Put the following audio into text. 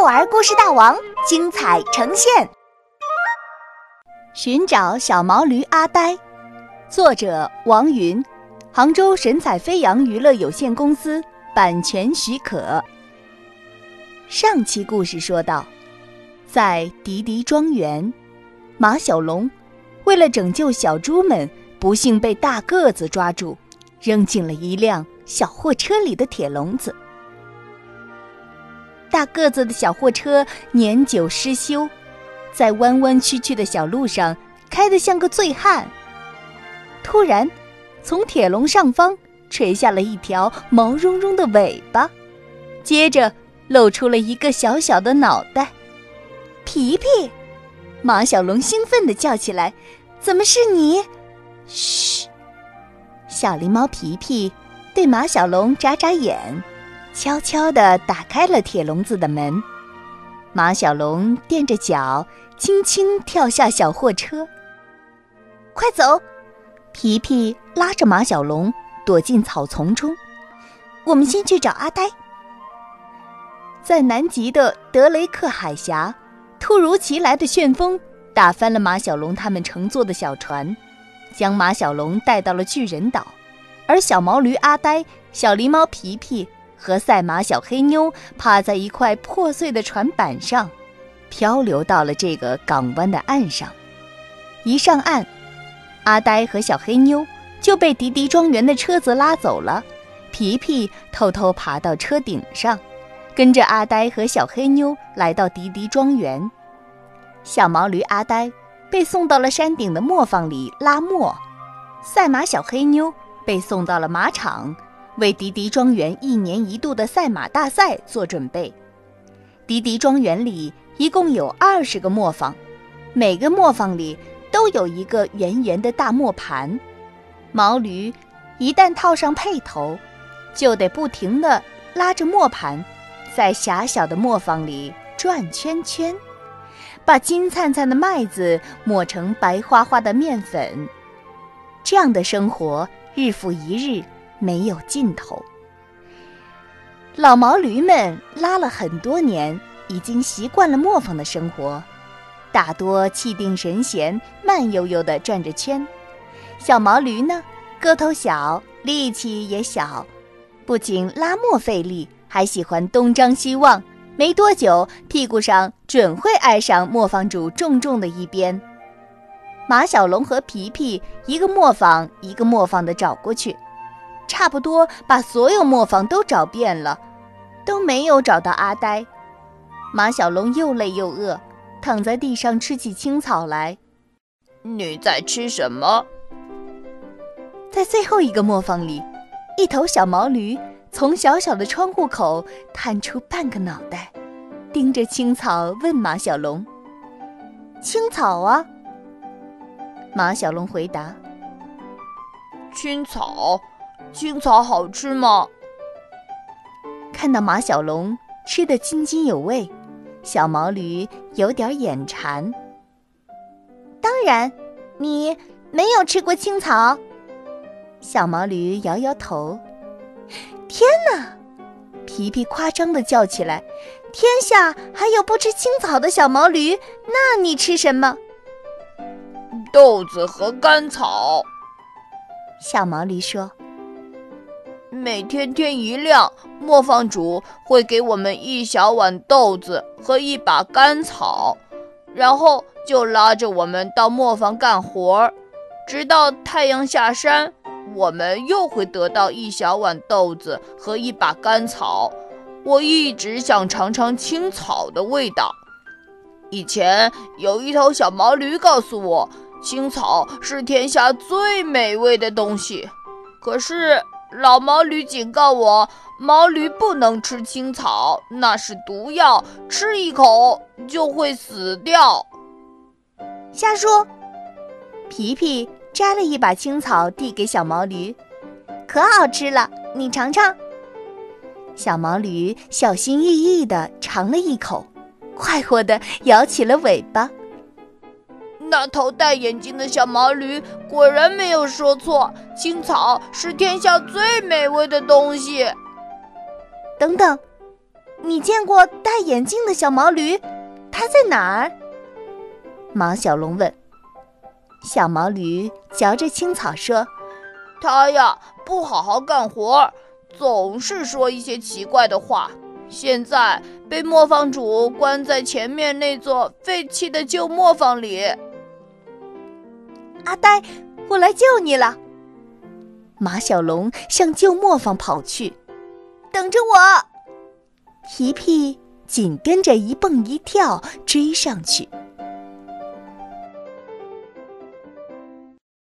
幼儿故事大王精彩呈现。寻找小毛驴阿呆，作者王云，杭州神采飞扬娱乐有限公司版权许可。上期故事说到，在迪迪庄园，马小龙为了拯救小猪们，不幸被大个子抓住，扔进了一辆小货车里的铁笼子。大个子的小货车年久失修，在弯弯曲曲的小路上开得像个醉汉。突然，从铁笼上方垂下了一条毛茸茸的尾巴，接着露出了一个小小的脑袋。皮皮，马小龙兴奋地叫起来：“怎么是你？”嘘，小狸猫皮皮对马小龙眨眨眼。悄悄地打开了铁笼子的门，马小龙垫着脚，轻轻跳下小货车。快走！皮皮拉着马小龙躲进草丛中。我们先去找阿呆。在南极的德雷克海峡，突如其来的旋风打翻了马小龙他们乘坐的小船，将马小龙带到了巨人岛，而小毛驴阿呆、小狸猫皮皮。和赛马小黑妞趴在一块破碎的船板上，漂流到了这个港湾的岸上。一上岸，阿呆和小黑妞就被迪迪庄园的车子拉走了。皮皮偷偷爬到车顶上，跟着阿呆和小黑妞来到迪迪庄园。小毛驴阿呆被送到了山顶的磨坊里拉磨，赛马小黑妞被送到了马场。为迪迪庄园一年一度的赛马大赛做准备。迪迪庄园里一共有二十个磨坊，每个磨坊里都有一个圆圆的大磨盘。毛驴一旦套上辔头，就得不停地拉着磨盘，在狭小的磨坊里转圈圈，把金灿灿的麦子磨成白花花的面粉。这样的生活日复一日。没有尽头。老毛驴们拉了很多年，已经习惯了磨坊的生活，大多气定神闲，慢悠悠地转着圈。小毛驴呢，个头小，力气也小，不仅拉磨费力，还喜欢东张西望。没多久，屁股上准会挨上磨坊主重重的一鞭。马小龙和皮皮一个磨坊一个磨坊的找过去。差不多把所有磨坊都找遍了，都没有找到阿呆。马小龙又累又饿，躺在地上吃起青草来。你在吃什么？在最后一个磨坊里，一头小毛驴从小小的窗户口探出半个脑袋，盯着青草问马小龙：“青草啊？”马小龙回答：“青草。”青草好吃吗？看到马小龙吃得津津有味，小毛驴有点眼馋。当然，你没有吃过青草。小毛驴摇摇头。天哪！皮皮夸张的叫起来：“天下还有不吃青草的小毛驴？那你吃什么？”豆子和干草。小毛驴说。每天天一亮，磨坊主会给我们一小碗豆子和一把干草，然后就拉着我们到磨坊干活儿，直到太阳下山，我们又会得到一小碗豆子和一把干草。我一直想尝尝青草的味道。以前有一头小毛驴告诉我，青草是天下最美味的东西，可是。老毛驴警告我：“毛驴不能吃青草，那是毒药，吃一口就会死掉。”瞎说！皮皮摘了一把青草递给小毛驴，可好吃了，你尝尝。小毛驴小心翼翼地尝了一口，快活地摇起了尾巴。那头戴眼镜的小毛驴果然没有说错，青草是天下最美味的东西。等等，你见过戴眼镜的小毛驴？它在哪儿？马小龙问。小毛驴嚼着青草说：“它呀，不好好干活，总是说一些奇怪的话。现在被磨坊主关在前面那座废弃的旧磨坊里。”阿呆，我来救你了！马小龙向旧磨坊跑去，等着我。皮皮紧跟着一蹦一跳追上去。